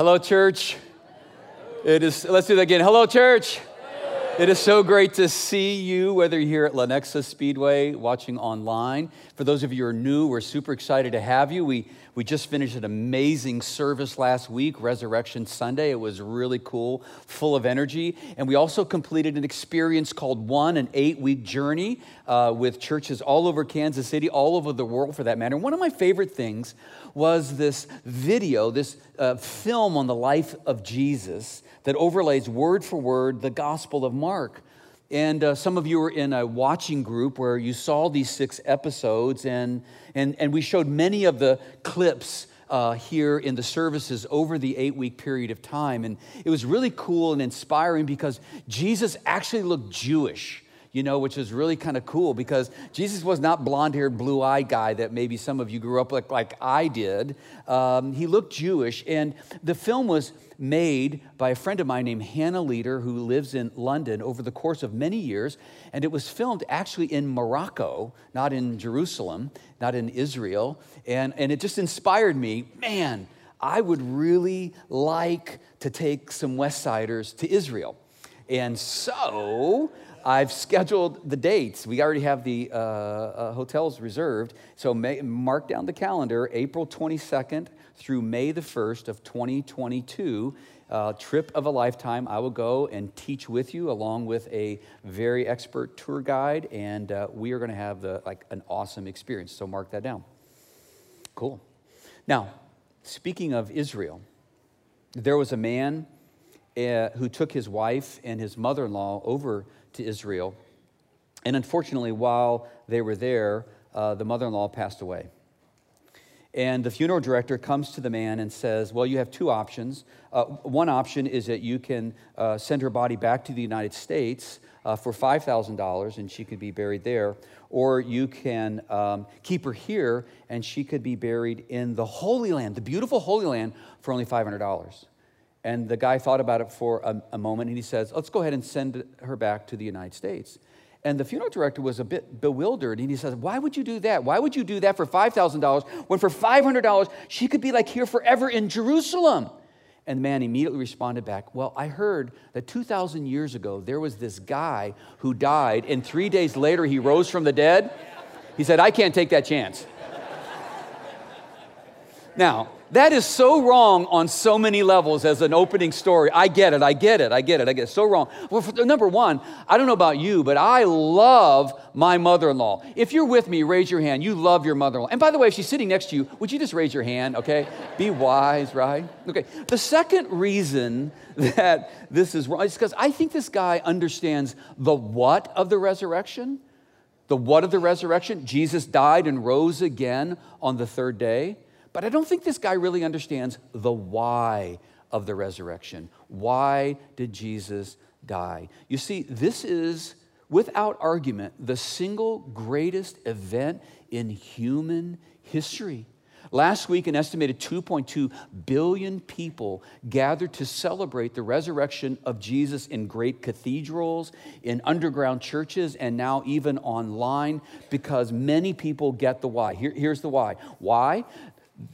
Hello, church. It is, let's do that again. Hello, church. It is so great to see you, whether you're here at Lenexa Speedway, watching online. For those of you who are new, we're super excited to have you. We, we just finished an amazing service last week, Resurrection Sunday. It was really cool, full of energy. And we also completed an experience called One, an eight week journey uh, with churches all over Kansas City, all over the world for that matter. And one of my favorite things was this video, this uh, film on the life of Jesus that overlays word for word the Gospel of Mark. And uh, some of you were in a watching group where you saw these six episodes, and, and, and we showed many of the clips uh, here in the services over the eight week period of time. And it was really cool and inspiring because Jesus actually looked Jewish you know, which is really kind of cool because Jesus was not blonde haired, blue eyed guy that maybe some of you grew up like, like I did. Um, he looked Jewish, and the film was made by a friend of mine named Hannah Leader, who lives in London over the course of many years. And it was filmed actually in Morocco, not in Jerusalem, not in Israel. And, and it just inspired me man, I would really like to take some West Siders to Israel. And so I've scheduled the dates. We already have the uh, uh, hotels reserved. So may, mark down the calendar, April 22nd through May the 1st of 2022. Uh, trip of a lifetime. I will go and teach with you along with a very expert tour guide, and uh, we are going to have the, like an awesome experience. So mark that down. Cool. Now, speaking of Israel, there was a man uh, who took his wife and his mother in law over to Israel. And unfortunately, while they were there, uh, the mother in law passed away. And the funeral director comes to the man and says, Well, you have two options. Uh, one option is that you can uh, send her body back to the United States uh, for $5,000 and she could be buried there. Or you can um, keep her here and she could be buried in the Holy Land, the beautiful Holy Land, for only $500. And the guy thought about it for a, a, moment and he says, Let's go ahead and send her back to the United States. And the funeral director was a bit bewildered and he says, Why would you do that? Why would you do that for $5,000 when for $500 she could be like here forever in Jerusalem? And the man immediately responded back, Well, I heard that 2,000 years ago there was this guy who died and three days later he rose from the dead. He said, I can't take that chance. now, that is so wrong on so many levels as an opening story. I get it, I get it, I get it, I get it. So wrong. Well, for, number one, I don't know about you, but I love my mother in law. If you're with me, raise your hand. You love your mother in law. And by the way, if she's sitting next to you, would you just raise your hand, okay? Be wise, right? Okay. The second reason that this is wrong is because I think this guy understands the what of the resurrection. The what of the resurrection? Jesus died and rose again on the third day. But I don't think this guy really understands the why of the resurrection. Why did Jesus die? You see, this is, without argument, the single greatest event in human history. Last week, an estimated 2.2 billion people gathered to celebrate the resurrection of Jesus in great cathedrals, in underground churches, and now even online because many people get the why. Here, here's the why. Why?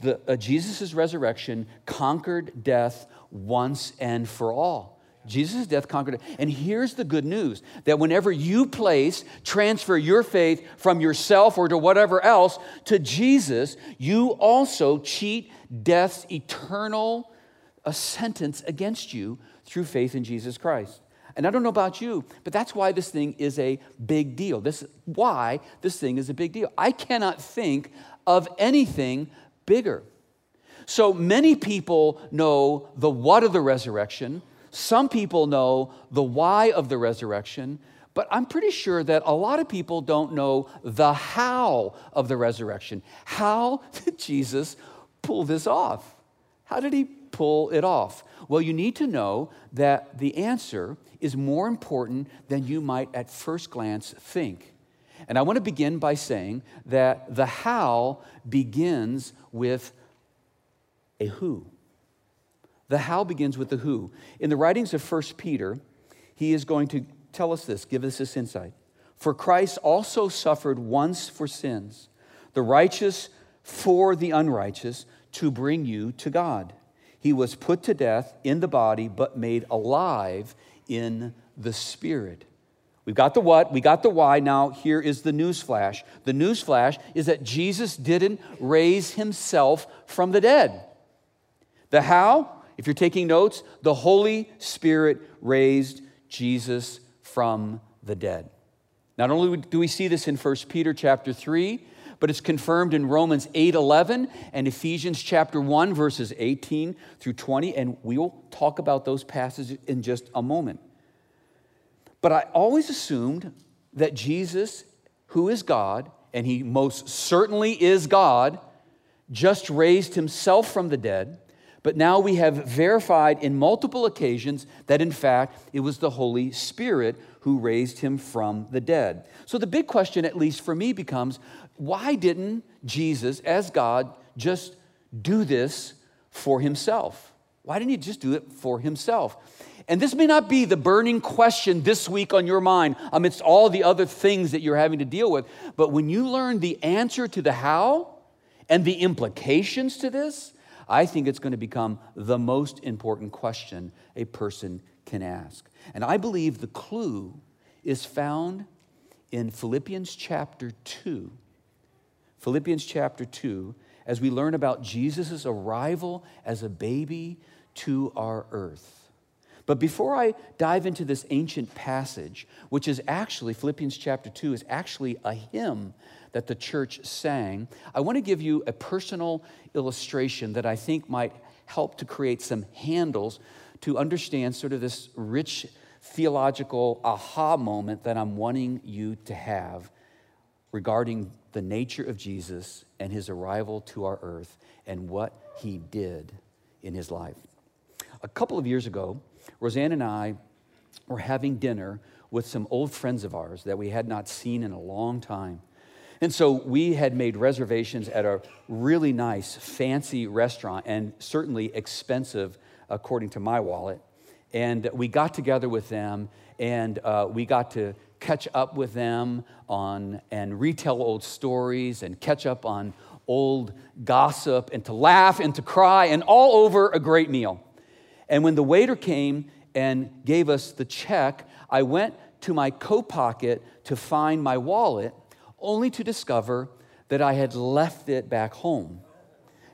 The, uh, Jesus' resurrection conquered death once and for all. Jesus' death conquered it. And here's the good news that whenever you place, transfer your faith from yourself or to whatever else to Jesus, you also cheat death's eternal a uh, sentence against you through faith in Jesus Christ. And I don't know about you, but that's why this thing is a big deal. This why this thing is a big deal. I cannot think of anything bigger. So many people know the what of the resurrection. Some people know the why of the resurrection. But I'm pretty sure that a lot of people don't know the how of the resurrection. How did Jesus pull this off? How did he pull it off? Well, you need to know that the answer is more important than you might at first glance think. And I want to begin by saying that the how begins with a who. The how begins with the who. In the writings of 1 Peter, he is going to tell us this, give us this insight. For Christ also suffered once for sins, the righteous for the unrighteous, to bring you to God. he was put to death in the body, but made alive in the spirit. We've got the what, we got the why. Now, here is the news flash. The news flash is that Jesus didn't raise himself from the dead. The how, if you're taking notes, the Holy Spirit raised Jesus from the dead. Not only do we see this in 1 Peter chapter 3, but it's confirmed in Romans 8:11 and Ephesians chapter 1 verses 18 through 20 and we will talk about those passages in just a moment. But I always assumed that Jesus, who is God, and he most certainly is God, just raised himself from the dead. But now we have verified in multiple occasions that in fact it was the Holy Spirit who raised him from the dead. So the big question, at least for me, becomes why didn't Jesus, as God, just do this for himself? Why didn't he just do it for himself? And this may not be the burning question this week on your mind amidst all the other things that you're having to deal with, but when you learn the answer to the how and the implications to this, I think it's going to become the most important question a person can ask. And I believe the clue is found in Philippians chapter 2. Philippians chapter 2, as we learn about Jesus' arrival as a baby to our earth. But before I dive into this ancient passage, which is actually, Philippians chapter 2 is actually a hymn that the church sang, I want to give you a personal illustration that I think might help to create some handles to understand sort of this rich theological aha moment that I'm wanting you to have regarding the nature of Jesus and his arrival to our earth and what he did in his life. A couple of years ago, Rozanne and I were having dinner with some old friends of ours that we had not seen in a long time. And so we had made reservations at a really nice, fancy restaurant and certainly expensive according to my wallet. And we got together with them and uh, we got to catch up with them on and retell old stories and catch up on old gossip and to laugh and to cry and all over a great meal. And when the waiter came and gave us the check, I went to my coat pocket to find my wallet, only to discover that I had left it back home.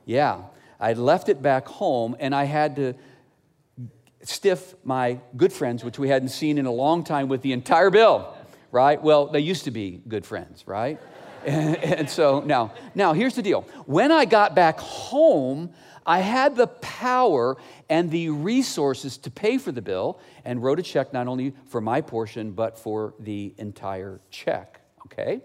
Yeah, I had left it back home, and I had to stiff my good friends, which we hadn't seen in a long time, with the entire bill, right? Well, they used to be good friends, right? and, and so now, now here's the deal. When I got back home, I had the power and the resources to pay for the bill and wrote a check not only for my portion, but for the entire check. Okay?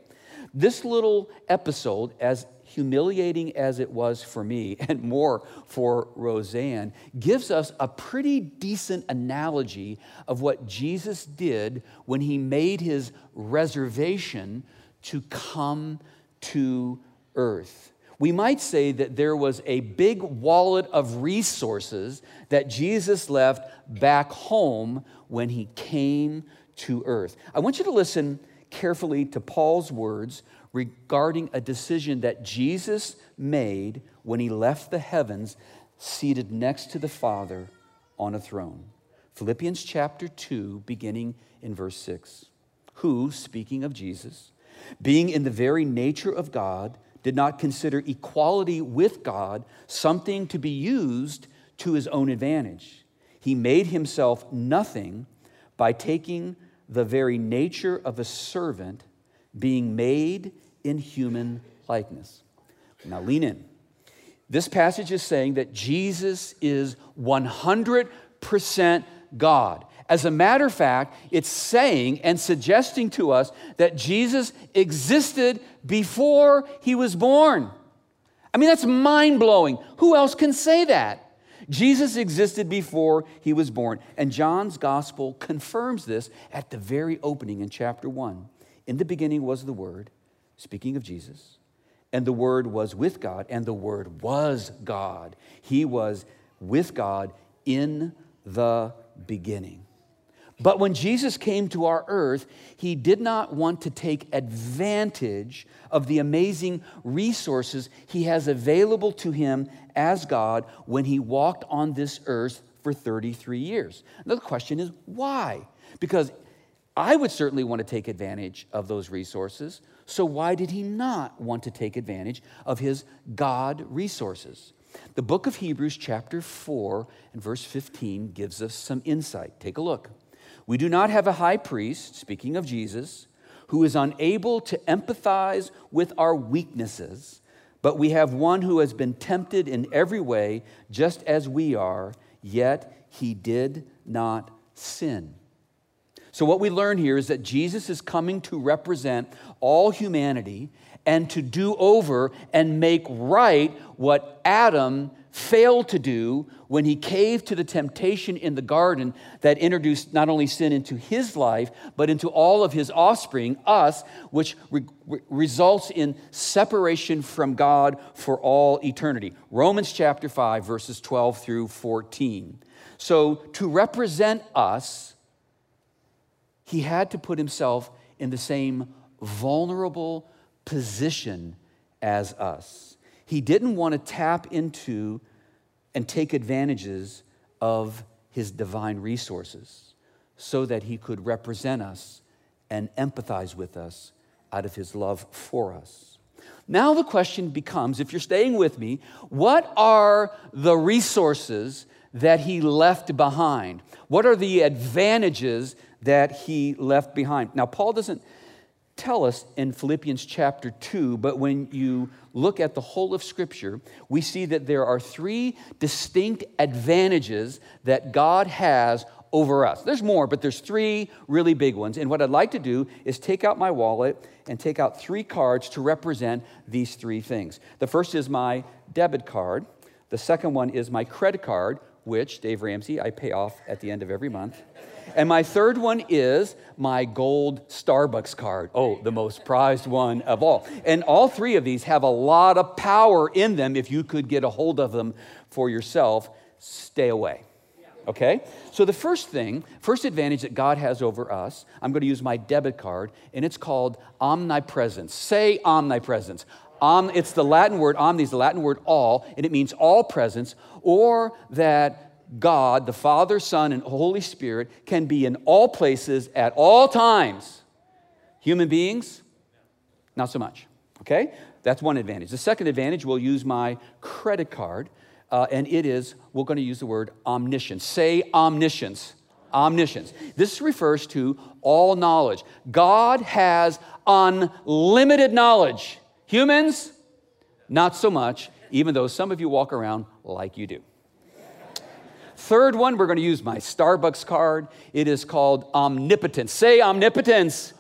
This little episode, as humiliating as it was for me and more for Rozanne, gives us a pretty decent analogy of what Jesus did when he made his reservation to come to earth. We might say that there was a big wallet of resources that Jesus left back home when he came to earth. I want you to listen carefully to Paul's words regarding a decision that Jesus made when he left the heavens, seated next to the Father on a throne. Philippians chapter 2, beginning in verse 6. Who, speaking of Jesus, being in the very nature of God, did not consider equality with God something to be used to his own advantage. He made himself nothing by taking the very nature of a servant being made in human likeness. Now, lean in. This passage is saying that Jesus is 100% God. As a matter of fact, it's saying and suggesting to us that Jesus existed before he was born. I mean, that's mind blowing. Who else can say that? Jesus existed before he was born. And John's gospel confirms this at the very opening in chapter 1. In the beginning was the Word, speaking of Jesus, and the Word was with God, and the Word was God. He was with God in the beginning. But when Jesus came to our earth, he did not want to take advantage of the amazing resources he has available to him as God when he walked on this earth for 33 years. Now, the question is why? Because I would certainly want to take advantage of those resources. So, why did he not want to take advantage of his God resources? The book of Hebrews, chapter 4, and verse 15, gives us some insight. Take a look. We do not have a high priest, speaking of Jesus, who is unable to empathize with our weaknesses, but we have one who has been tempted in every way, just as we are, yet he did not sin. So, what we learn here is that Jesus is coming to represent all humanity and to do over and make right what Adam failed to do when he caved to the temptation in the garden that introduced not only sin into his life, but into all of his offspring, us, which re- results in separation from God for all eternity. Romans chapter 5, verses 12 through 14. So, to represent us, he had to put himself in the same vulnerable position as us. He didn't want to tap into and take advantages of his divine resources so that he could represent us and empathize with us out of his love for us. Now, the question becomes if you're staying with me, what are the resources that he left behind? What are the advantages that he left behind? Now, Paul doesn't tell us in Philippians chapter 2, but when you look at the whole of Scripture, we see that there are three distinct advantages that God has over us. There's more, but there's three really big ones. And what I'd like to do is take out my wallet and take out three cards to represent these three things. The first is my debit card, the second one is my credit card, which, Dave Ramsey, I pay off at the end of every month. And my third one is my gold Starbucks card. Oh, the most prized one of all. And all three of these have a lot of power in them. If you could get a hold of them for yourself, stay away. Okay? So, the first thing, first advantage that God has over us, I'm going to use my debit card, and it's called omnipresence. Say omnipresence. Om, it's the Latin word, omni is the Latin word all, and it means all presence, or that God, the Father, Son, and Holy Spirit, can be in all places at all times. Human beings, not so much. Okay? That's one advantage. The second advantage, we'll use my credit card, uh, and it is, we're going to use the word omniscience. Say omniscience. Omniscience. This refers to all knowledge. God has unlimited knowledge. Humans, not so much, even though some of you walk around like you do. Third one, we're going to use my Starbucks card. It is called omnipotence. Say omnipotence.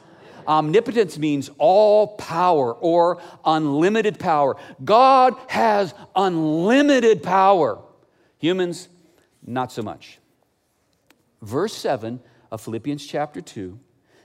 Omnipotence means all power or unlimited power. God has unlimited power. Humans, not so much. Verse 7 of Philippians chapter 2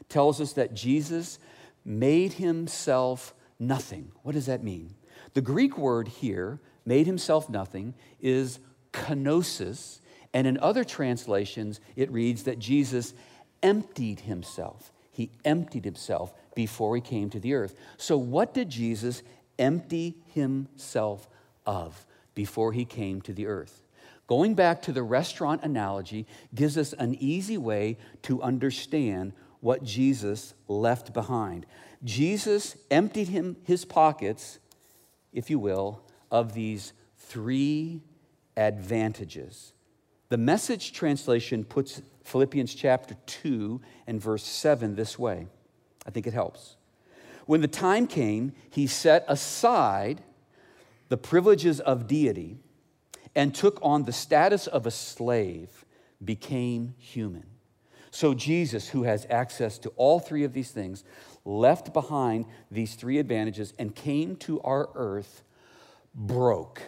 tells us that Jesus made himself nothing. What does that mean? The Greek word here, made himself nothing, is kenosis, and in other translations, it reads that Jesus emptied himself. He emptied himself before he came to the earth. So, what did Jesus empty himself of before he came to the earth? Going back to the restaurant analogy gives us an easy way to understand what Jesus left behind. Jesus emptied him his pockets, if you will, of these three advantages the message translation puts Philippians chapter 2 and verse 7 this way. I think it helps. When the time came, he set aside the privileges of deity and took on the status of a slave, became human. So Jesus, who has access to all three of these things, left behind these three advantages and came to our earth broke.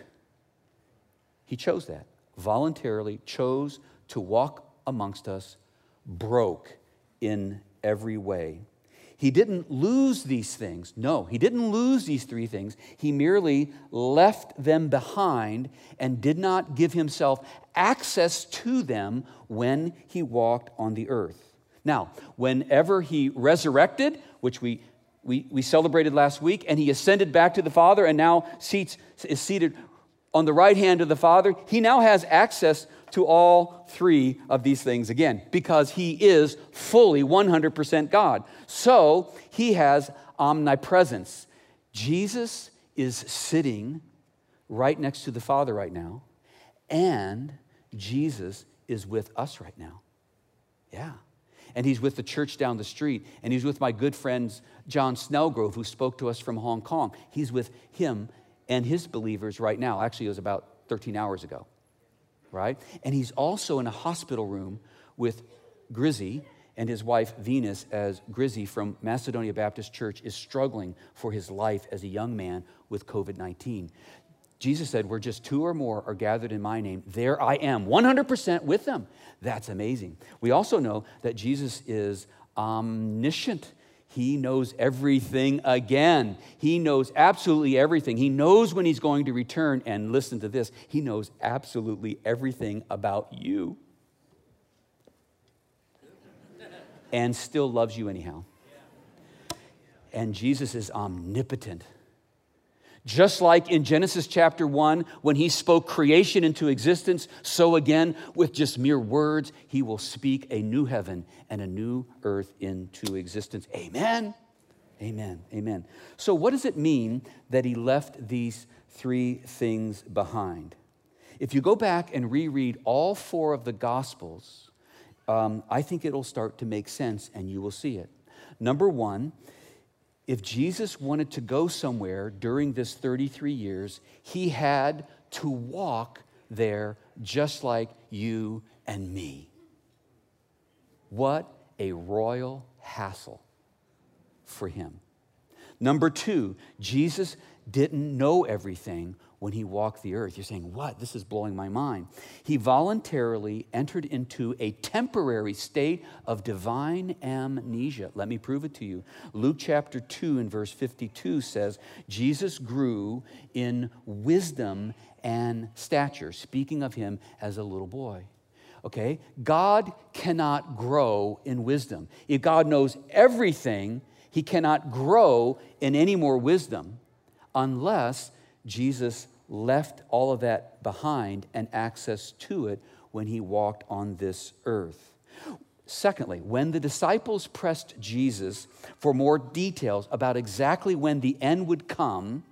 He chose that voluntarily chose to walk amongst us broke in every way. He didn't lose these things. No, he didn't lose these three things. He merely left them behind and did not give himself access to them when he walked on the earth. Now, whenever he resurrected, which we, we, we celebrated last week, and he ascended back to the Father and now seats, is seated on the right hand of the Father, he now has access to all three of these things again because he is fully 100% God. So he has omnipresence. Jesus is sitting right next to the Father right now, and Jesus is with us right now. Yeah. And he's with the church down the street, and he's with my good friends, John Snellgrove, who spoke to us from Hong Kong. He's with him and his believers right now. Actually, it was about 13 hours ago, right? And he's also in a hospital room with Grizzy and his wife Venus, as Grizzy from Macedonia Baptist Church is struggling for his life as a young man with COVID 19. Jesus said, Where just two or more are gathered in my name, there I am, 100% with them. That's amazing. We also know that Jesus is omniscient. He knows everything again. He knows absolutely everything. He knows when he's going to return. And listen to this He knows absolutely everything about you. And still loves you anyhow. And Jesus is omnipotent. Just like in Genesis chapter 1, when he spoke creation into existence, so again, with just mere words, he will speak a new heaven and a new earth into existence. Amen. Amen. Amen. So, what does it mean that he left these three things behind? If you go back and reread all four of the Gospels, um, I think it'll start to make sense and you will see it. Number one, if Jesus wanted to go somewhere during this 33 years, he had to walk there just like you and me. What a royal hassle for him. Number two, Jesus didn't know everything when he walked the earth. You're saying, What? This is blowing my mind. He voluntarily entered into a temporary state of divine amnesia. Let me prove it to you. Luke chapter 2 and verse 52 says, Jesus grew in wisdom and stature, speaking of him as a little boy. Okay? God cannot grow in wisdom. If God knows everything, he cannot grow in any more wisdom unless Jesus left all of that behind and access to it when he walked on this earth. Secondly, when the disciples pressed Jesus for more details about exactly when the end would come,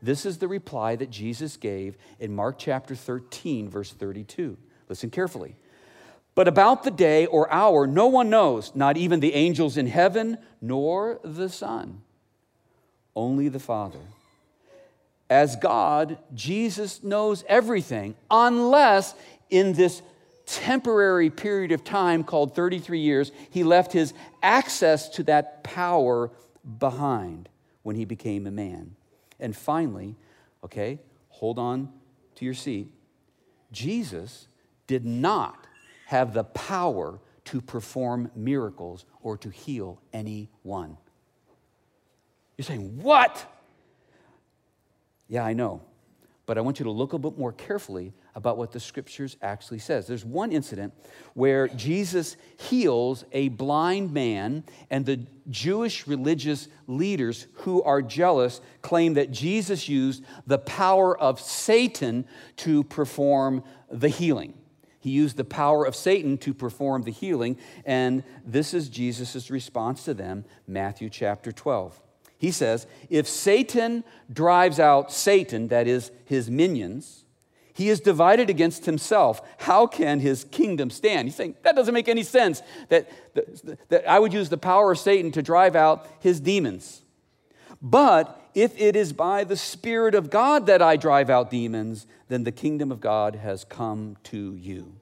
this is the reply that Jesus gave in Mark chapter 13, verse 32. Listen carefully. But about the day or hour, no one knows, not even the angels in heaven, nor the Son, only the Father as God, Jesus knows everything, unless in this temporary period of time called 33 years, he left his access to that power behind when he became a man. And finally, okay, hold on to your seat. Jesus did not have the power to perform miracles or to heal anyone. You're saying, what? Yeah, I know. But I want you to look a bit more carefully about what the scriptures actually says. There's one incident where Jesus heals a blind man, and the Jewish religious leaders who are jealous claim that Jesus used the power of Satan to perform the healing. He used the power of Satan to perform the healing, and this is Jesus' response to them, Matthew chapter 12. He says, if Satan drives out Satan, that is his minions, he is divided against himself. How can his kingdom stand? He's saying that doesn't make any sense that, that, that I would use the power of Satan to drive out his demons. But if it is by the Spirit of God that I drive out demons, then the kingdom of God has come to you.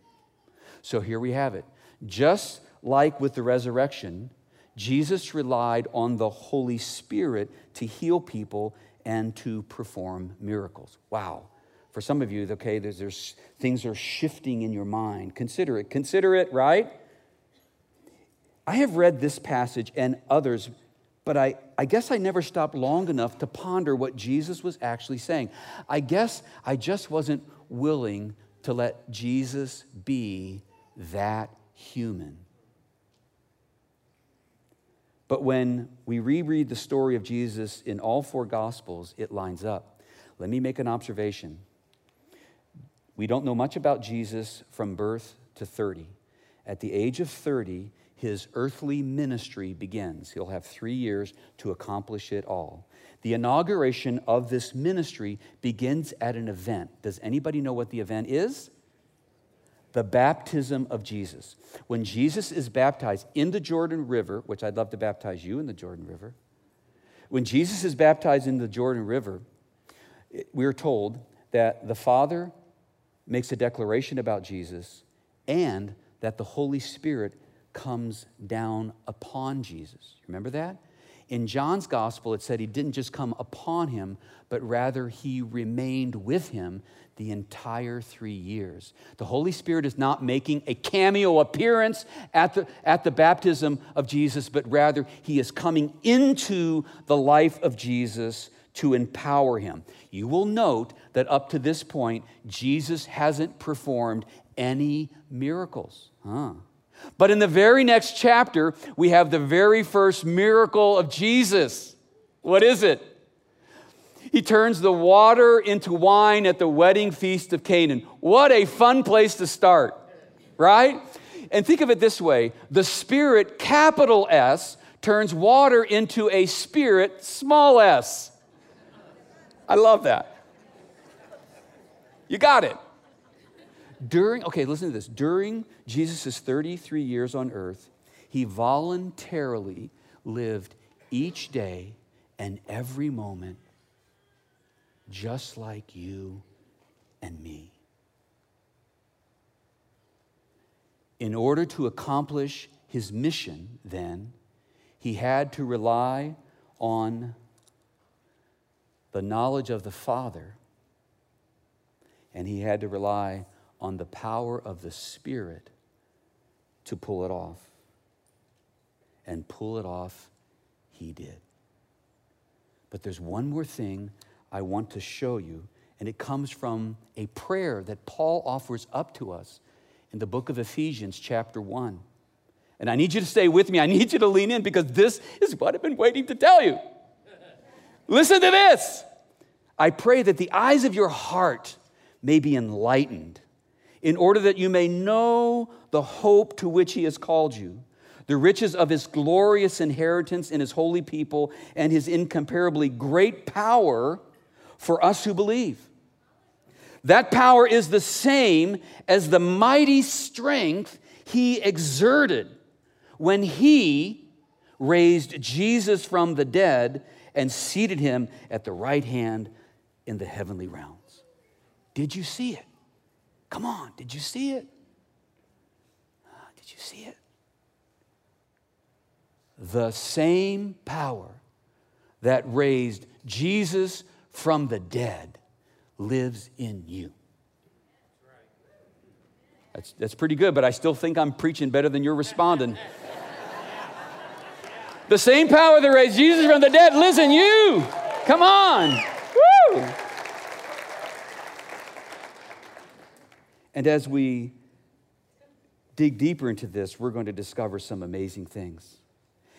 So here we have it. Just like with the resurrection, Jesus relied on the Holy Spirit to heal people and to perform miracles. Wow. For some of you, okay, there's, there's things are shifting in your mind. Consider it. Consider it, right? I have read this passage and others, but I, I guess I never stopped long enough to ponder what Jesus was actually saying. I guess I just wasn't willing to let Jesus be that human. But when we reread the story of Jesus in all four Gospels, it lines up. Let me make an observation. We don't know much about Jesus from birth to 30. At the age of 30, his earthly ministry begins. He'll have three years to accomplish it all. The inauguration of this ministry begins at an event. Does anybody know what the event is? The baptism of Jesus. When Jesus is baptized in the Jordan River, which I'd love to baptize you in the Jordan River, when Jesus is baptized in the Jordan River, we're told that the Father makes a declaration about Jesus and that the Holy Spirit comes down upon Jesus. Remember that? In John's gospel, it said he didn't just come upon him, but rather he remained with him the entire three years. The Holy Spirit is not making a cameo appearance at the, at the baptism of Jesus, but rather he is coming into the life of Jesus to empower him. You will note that up to this point, Jesus hasn't performed any miracles. Huh. But in the very next chapter, we have the very first miracle of Jesus. What is it? He turns the water into wine at the wedding feast of Canaan. What a fun place to start, right? And think of it this way the Spirit, capital S, turns water into a spirit, small s. I love that. You got it. During, okay, listen to this. During Jesus' 33 years on earth, he voluntarily lived each day and every moment just like you and me. In order to accomplish his mission, then, he had to rely on the knowledge of the Father, and he had to rely on the power of the Spirit to pull it off. And pull it off, he did. But there's one more thing I want to show you, and it comes from a prayer that Paul offers up to us in the book of Ephesians, chapter 1. And I need you to stay with me. I need you to lean in because this is what I've been waiting to tell you. Listen to this. I pray that the eyes of your heart may be enlightened in order that you may know the hope to which he has called you, the riches of his glorious inheritance in his holy people, and his incomparably great power for us who believe. That power is the same as the mighty strength he exerted when he raised Jesus from the dead and seated him at the right hand in the heavenly realms. Did you see it? Come on, did you see it? Ah, did you see it? The same power that raised Jesus from the dead lives in you. That's, that's pretty good, but I still think I'm preaching better than you're responding. the same power that raised Jesus from the dead lives in you. Come on. Woo! And as we dig deeper into this, we're going to discover some amazing things.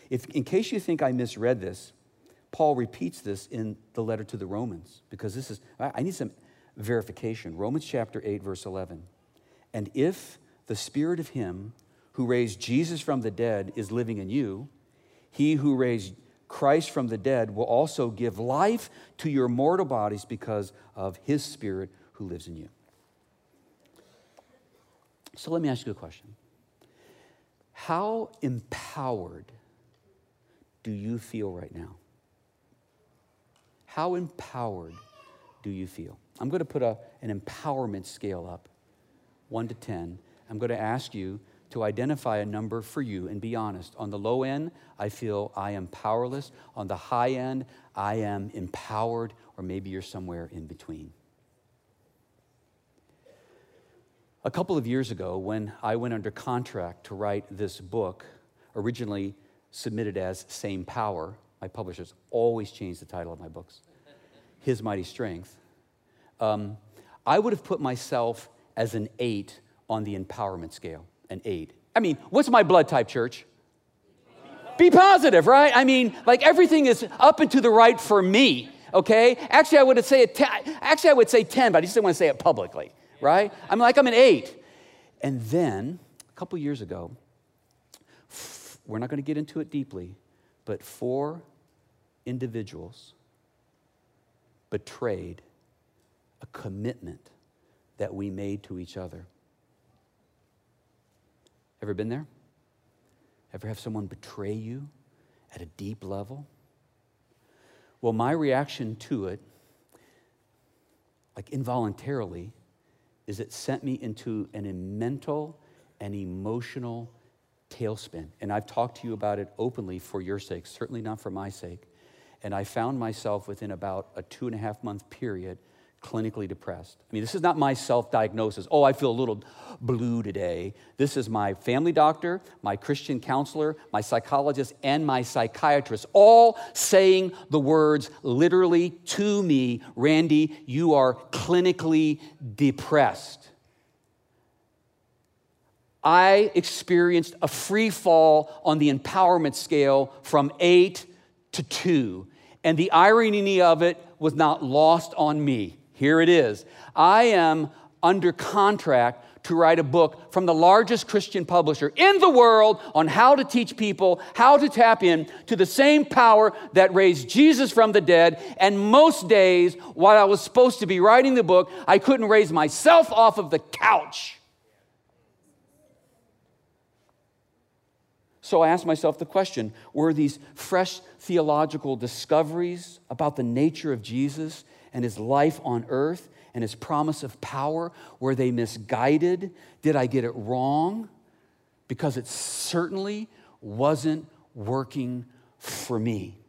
If, in case you think I misread this, Paul repeats this in the letter to the Romans because this is, I need some verification. Romans chapter 8, verse 11. And if the spirit of him who raised Jesus from the dead is living in you, he who raised Christ from the dead will also give life to your mortal bodies because of his spirit who lives in you. So let me ask you a question How empowered do you feel right now? How empowered do you feel? I'm going to put a, an empowerment scale up, one to 10. I'm going to ask you to identify a number for you and be honest. On the low end, I feel I am powerless. On the high end, I am empowered, or maybe you're somewhere in between. A couple of years ago, when I went under contract to write this book, originally submitted as Same Power, my publishers always change the title of my books, His Mighty Strength, um, I would have put myself as an eight on the empowerment scale, an eight. I mean, what's my blood type, church? Be positive, right? I mean, like everything is up and to the right for me, okay? Actually, I would say. Ten, actually, I would say 10, but I just didn't want to say it publicly right? I'm like, I'm an eight. And then a couple years ago, we're not going to get into it deeply, but four individuals betrayed a commitment that we made to each other. Ever been there? Ever have someone betray you at a deep level? Well, my reaction to it, like involuntarily, is it sent me into an mental and emotional tailspin. And I've talked to you about it openly for your sake, certainly not for my sake. And I found myself within about a two and a half month period clinically depressed. I mean, this is not my self diagnosis. Oh, I feel a little blue today. This is my family doctor, my Christian counselor, my psychologist, and my psychiatrist, all saying the words literally to me Randy, you are clinically depressed. I experienced a free fall on the empowerment scale from eight to two. And the irony of it was not lost on me. Here it is. I am under contract to write a book from the largest Christian publisher in the world on how to teach people how to tap in to the same power that raised Jesus from the dead. And most days, while I was supposed to be writing the book, I couldn't raise myself off of the couch. So I asked myself the question were these fresh theological discoveries about the nature of Jesus and his life on earth and his promise of power, were they misguided? Did I get it wrong? Because it certainly wasn't working for me.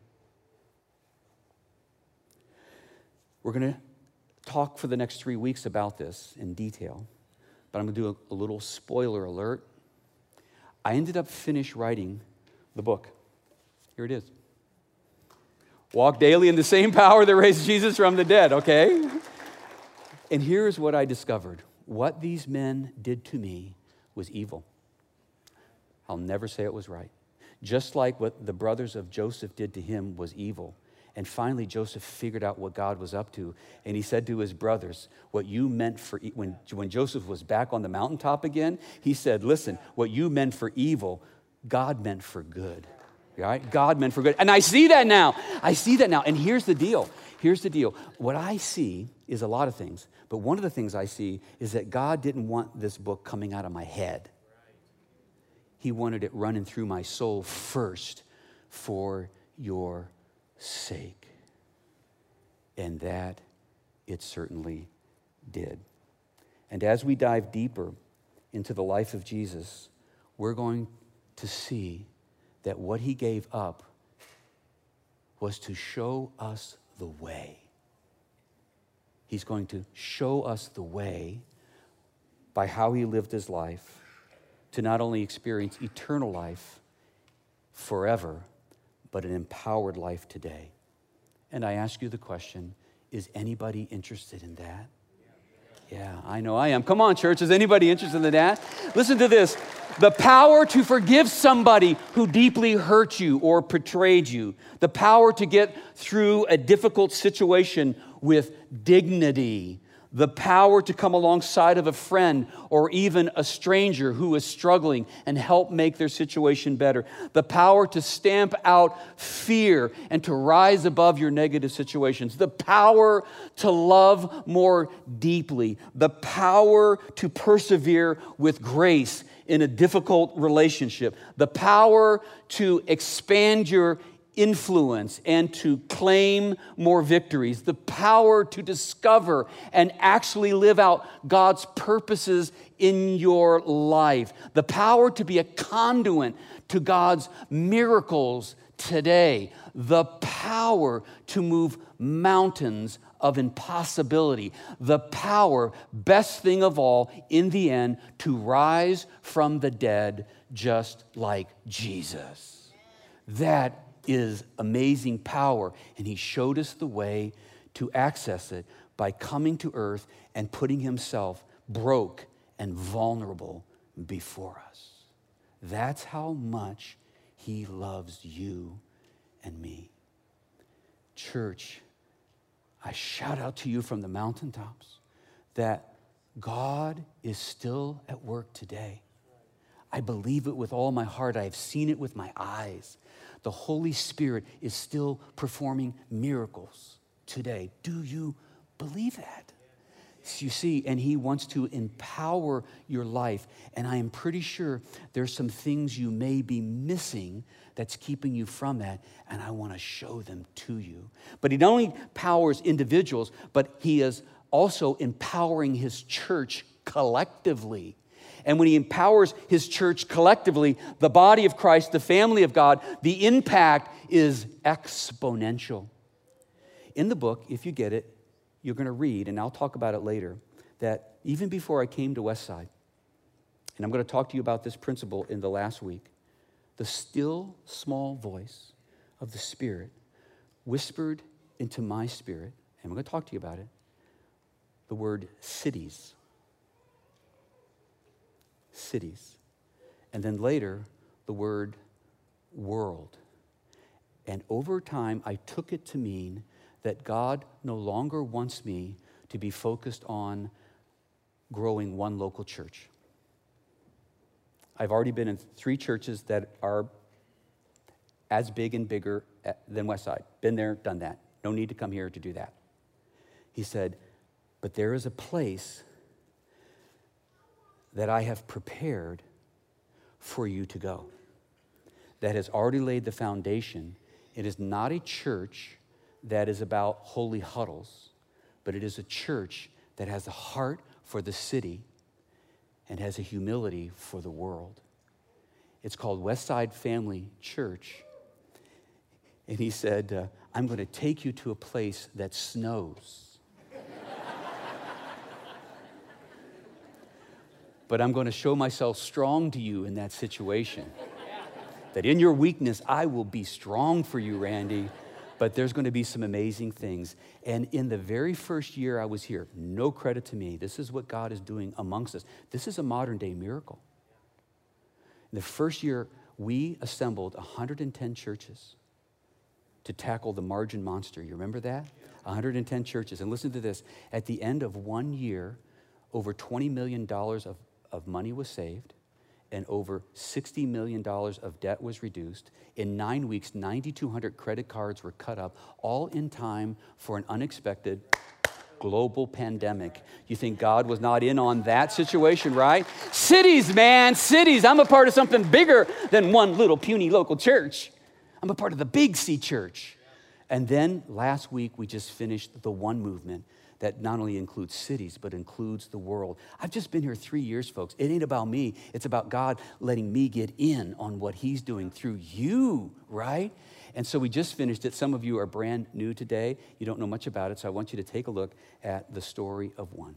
We're going to talk for the next three weeks about this in detail, but I'm going to do a, a little spoiler alert I ended up finish writing the book. Here it is. Walk daily in the same power that raised Jesus from the dead, okay? And here's what I discovered what these men did to me was evil. I'll never say it was right. Just like what the brothers of Joseph did to him was evil. And finally, Joseph figured out what God was up to. And he said to his brothers, What you meant for, e-, when, when Joseph was back on the mountaintop again, he said, Listen, what you meant for evil, God meant for good. Right? God meant for good. And I see that now. I see that now. And here's the deal. Here's the deal. What I see is a lot of things, but one of the things I see is that God didn't want this book coming out of my head. He wanted it running through my soul first for your sake. And that it certainly did. And as we dive deeper into the life of Jesus, we're going to see that what he gave up was to show us the way. He's going to show us the way by how he lived his life to not only experience eternal life forever but an empowered life today. And I ask you the question is anybody interested in that? Yeah, I know I am. Come on, church. Is anybody interested in that? Listen to this the power to forgive somebody who deeply hurt you or betrayed you, the power to get through a difficult situation with dignity, the power to come alongside of a friend or even a stranger who is struggling and help make their situation better, the power to stamp out fear and to rise above your negative situations, the power to love more deeply, the power to persevere with grace in a difficult relationship, the power to expand your influence and to claim more victories, the power to discover and actually live out God's purposes in your life, the power to be a conduit to God's miracles today, the power to move mountains of impossibility, the power, best thing of all, in the end, to rise from the dead just like Jesus. That is amazing power, and He showed us the way to access it by coming to earth and putting Himself broke and vulnerable before us. That's how much He loves you and me. Church, I shout out to you from the mountaintops that God is still at work today. I believe it with all my heart. I have seen it with my eyes. The Holy Spirit is still performing miracles today. Do you believe that? You see, and He wants to empower your life. And I am pretty sure there's some things you may be missing that's keeping you from that. And I want to show them to you. But He not only powers individuals, but He is also empowering His church collectively. And when he empowers his church collectively, the body of Christ, the family of God, the impact is exponential. In the book, if you get it, you're going to read, and I'll talk about it later, that even before I came to Westside, and I'm going to talk to you about this principle in the last week, the still small voice of the Spirit whispered into my spirit, and I'm going to talk to you about it, the word cities. Cities. And then later, the word world. And over time, I took it to mean that God no longer wants me to be focused on growing one local church. I've already been in three churches that are as big and bigger eh, than Westside. Been there, done that. No need to come here to do that. He said, But there is a place that I have prepared for you to go that has already laid the foundation. It is not a church that is about holy huddles, but it is a church that has a heart for the city and has a humility for the world. It's called Westside Family Church. And he said, uh, I'm going to take you to a place that snows. but I'm going to show myself strong to you in that situation. that in your weakness, I will be strong for you, Randy but there's going to be some amazing things. And in the very first year I was here, no credit to me, this is what God is doing amongst us. This is a modern day miracle. In the first year, we assembled 110 churches to tackle the margin monster. You remember that? 110 churches. And listen to this at the end of one year, over $20 million of, of money was saved and over $60 million of debt was reduced. In nine weeks, 9,200 credit cards were cut up, all in time for an unexpected global pandemic. You think God was not in on that situation, right? Cities, man, cities. I'm a part of something bigger than one little puny local church. I'm a part of the big C church. And then last week, we just finished the one movement that not only includes cities, but includes the world. I've just been here three years, folks. It ain't about me, it's about God letting me get in on what He's doing through you, right? And so we just finished it. Some of you are brand new today. You don't know much about it, so I want you to take a look at the story of one.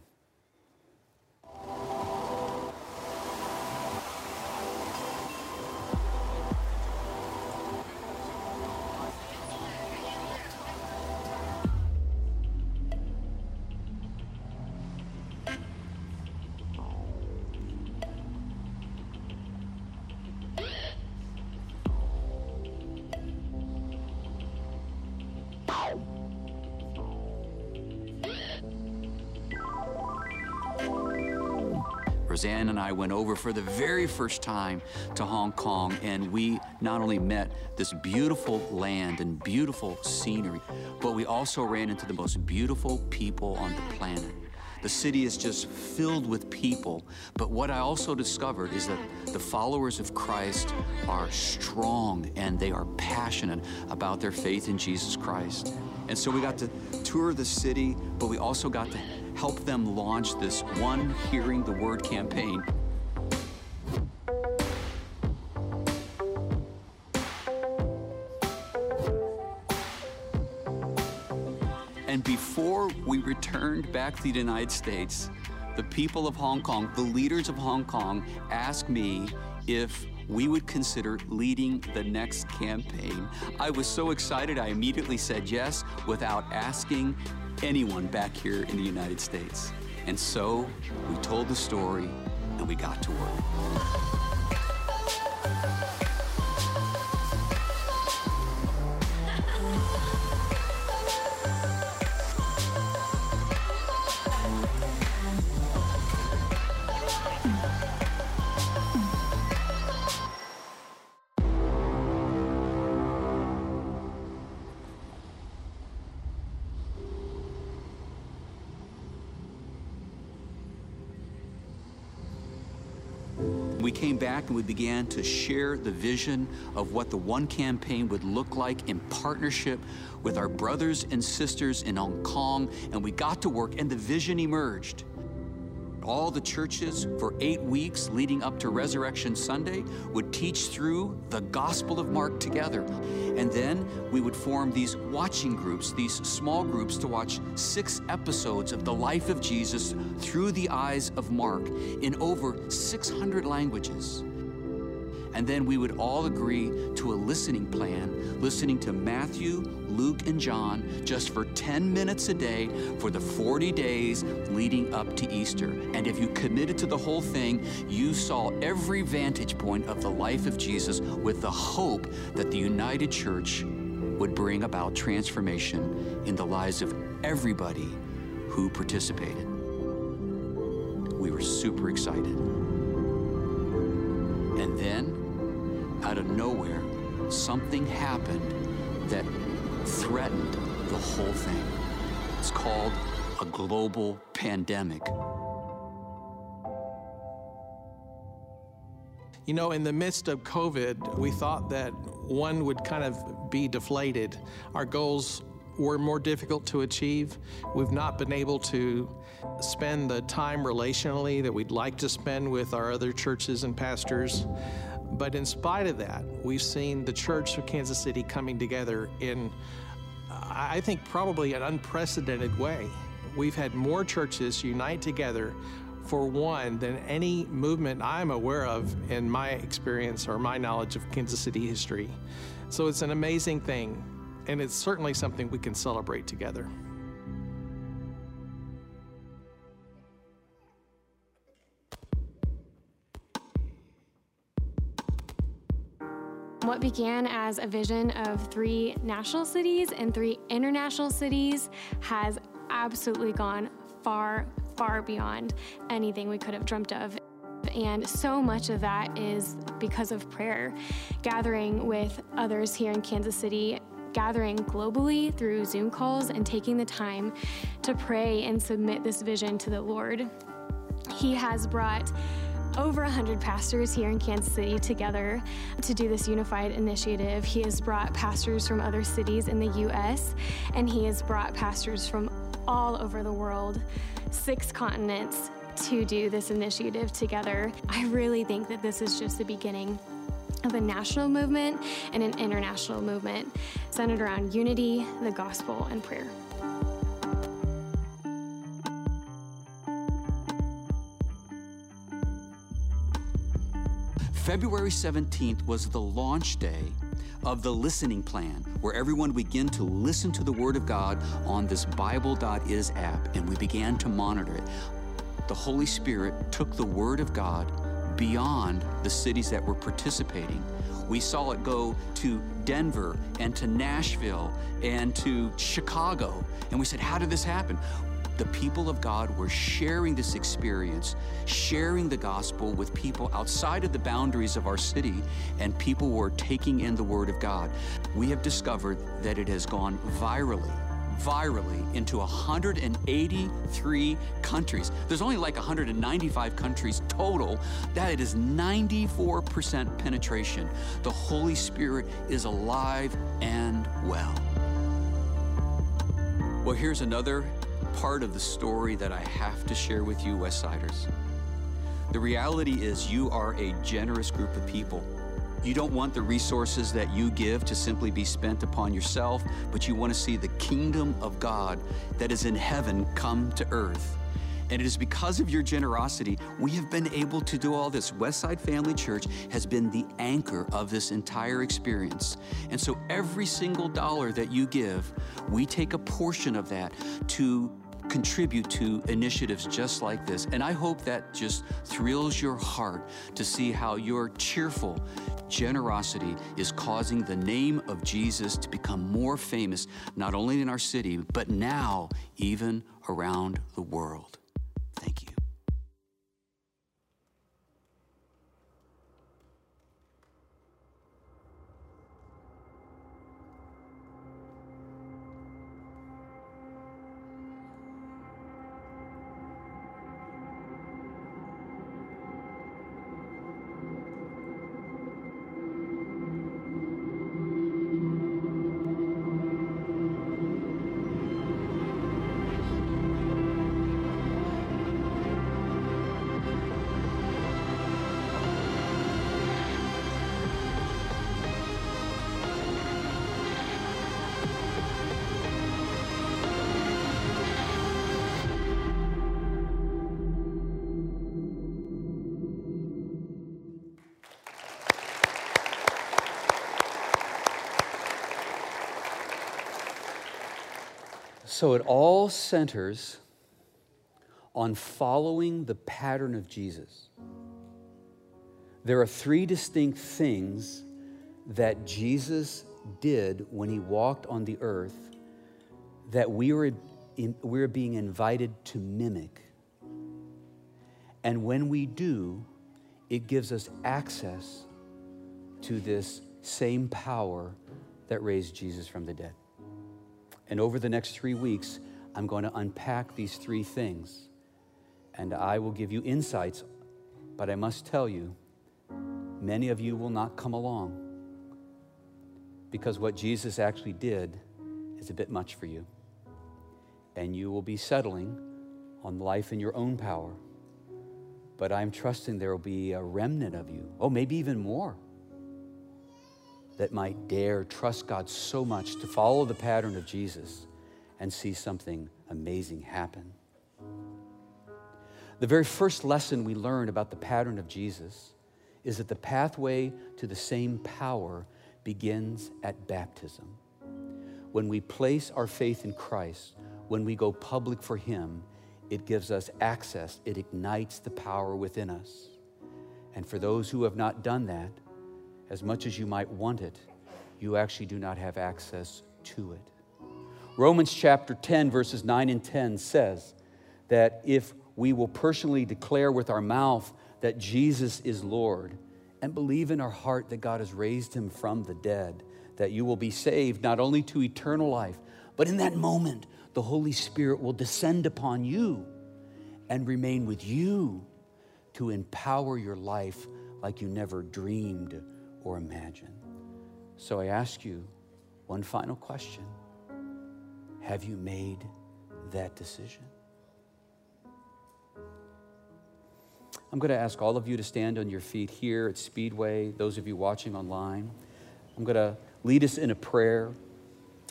For the very first time to Hong Kong, and we not only met this beautiful land and beautiful scenery, but we also ran into the most beautiful people on the planet. The city is just filled with people. But what I also discovered is that the followers of Christ are strong and they are passionate about their faith in Jesus Christ. And so we got to tour the city, but we also got to help them launch this One Hearing the Word campaign. Before we returned back to the United States, the people of Hong Kong, the leaders of Hong Kong, asked me if we would consider leading the next campaign. I was so excited, I immediately said yes without asking anyone back here in the United States. And so we told the story and we got to work. We came back and we began to share the vision of what the One campaign would look like in partnership with our brothers and sisters in Hong Kong, and we got to work, and the vision emerged all the churches for eight weeks leading up to Resurrection Sunday would teach through the Gospel of Mark together. And then we would form these watching groups, these small groups to watch six episodes of the life of Jesus through the eyes of Mark in over 600 languages. And then we would all agree to a listening plan, listening to Matthew, Luke, and John just for 10 minutes a day for the 40 days leading up to Easter. And if you committed to the whole thing, you saw every vantage point of the life of Jesus with the hope that the United Church would bring about transformation in the lives of everybody who participated. We were super excited. And then, out of nowhere, something happened that threatened the whole thing. It's called a global pandemic. You know, in the midst of COVID, we thought that one would kind of be deflated. Our goals were more difficult to achieve. We've not been able to spend the time relationally that we'd like to spend with our other churches and pastors. But in spite of that, we've seen the Church of Kansas City coming together in, I think, probably an unprecedented way. We've had more churches unite together for one than any movement I'm aware of in my experience or my knowledge of Kansas City history. So it's an amazing thing, and it's certainly something we can celebrate together. What began as a vision of three national cities and three international cities has absolutely gone far, far beyond anything we could have dreamt of. And so much of that is because of prayer, gathering with others here in Kansas City, gathering globally through Zoom calls, and taking the time to pray and submit this vision to the Lord. He has brought over 100 pastors here in Kansas City together to do this unified initiative. He has brought pastors from other cities in the U.S., and he has brought pastors from all over the world, six continents, to do this initiative together. I really think that this is just the beginning of a national movement and an international movement centered around unity, the gospel, and prayer. February 17th was the launch day of the listening plan, where everyone began to listen to the Word of God on this Bible.is app, and we began to monitor it. The Holy Spirit took the Word of God beyond the cities that were participating. We saw it go to Denver and to Nashville and to Chicago. And we said, How did this happen? The people of God were sharing this experience, sharing the gospel with people outside of the boundaries of our city, and people were taking in the Word of God. We have discovered that it has gone virally virally into 183 countries. There's only like 195 countries total. That is 94% penetration. The Holy Spirit is alive and well. Well, here's another part of the story that I have to share with you, Westsiders. The reality is, you are a generous group of people. You don't want the resources that you give to simply be spent upon yourself, but you want to see the kingdom of God that is in heaven come to earth. And it is because of your generosity we have been able to do all this. Westside Family Church has been the anchor of this entire experience. And so every single dollar that you give, we take a portion of that to contribute to initiatives just like this. And I hope that just thrills your heart to see how your cheerful generosity is causing the name of Jesus to become more famous, not only in our city, but now even around the world. Thank you. So it all centers on following the pattern of Jesus. There are three distinct things that Jesus did when he walked on the earth that we were, in, we were being invited to mimic. And when we do, it gives us access to this same power that raised Jesus from the dead. And over the next three weeks, I'm going to unpack these three things. And I will give you insights, but I must tell you, many of you will not come along because what Jesus actually did is a bit much for you. And you will be settling on life in your own power. But I'm trusting there will be a remnant of you, oh, maybe even more, that might dare trust God so much to follow the pattern of Jesus and see something amazing happen. The very first lesson we learn about the pattern of Jesus is that the pathway to the same power begins at baptism. When we place our faith in Christ, when we go public for Him, it gives us access, it ignites the power within us. And for those who have not done that, as much as you might want it, you actually do not have access to it. Romans chapter 10, verses 9 and 10 says that if we will personally declare with our mouth that Jesus is Lord, and believe in our heart that God has raised him from the dead, that you will be saved not only to eternal life, but in that moment, the Holy Spirit will descend upon you and remain with you to empower your life like you never dreamed or imagine. So I ask you one final question Have you made that decision? I'm going to ask all of you to stand on your feet here at Speedway, those of you watching online. I'm going to lead us in a prayer.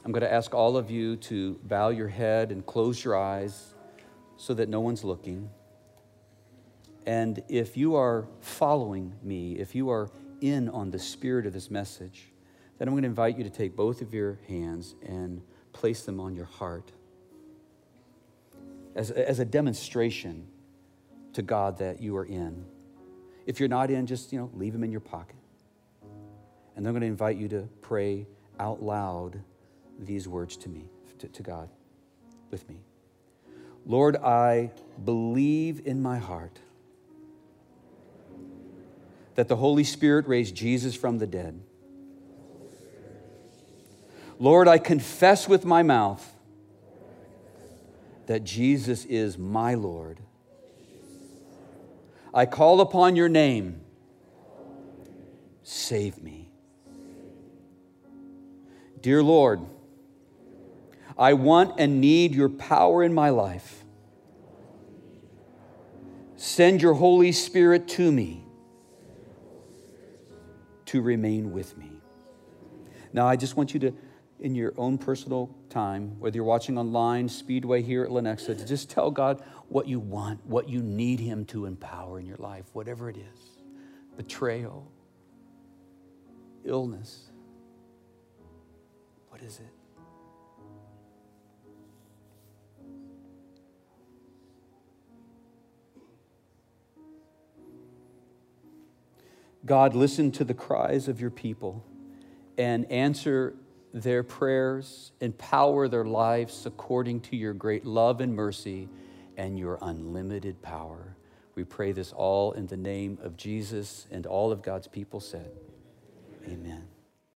I'm going to ask all of you to bow your head and close your eyes so that no one's looking. And if you are following me, if you are in on the spirit of this message, then I'm going to invite you to take both of your hands and place them on your heart as, as a demonstration to God that you are in. If you're not in, just you know, leave them in your pocket. And I'm going to invite you to pray out loud these words to me, to, to God, with me. Lord, I believe in my heart that the Holy Spirit raised Jesus from the dead. Lord, I confess with my mouth that Jesus is my Lord I call upon your name. Save me. Dear Lord, I want and need your power in my life. Send your Holy Spirit to me to remain with me. Now, I just want you to, in your own personal time, whether you're watching online, Speedway here at Lenexa, to just tell God what you want, what you need Him to empower in your life, whatever it is betrayal, illness. What is it? God, listen to the cries of your people and answer their prayers, empower their lives according to your great love and mercy and your unlimited power. We pray this all in the name of Jesus and all of God's people said, Amen.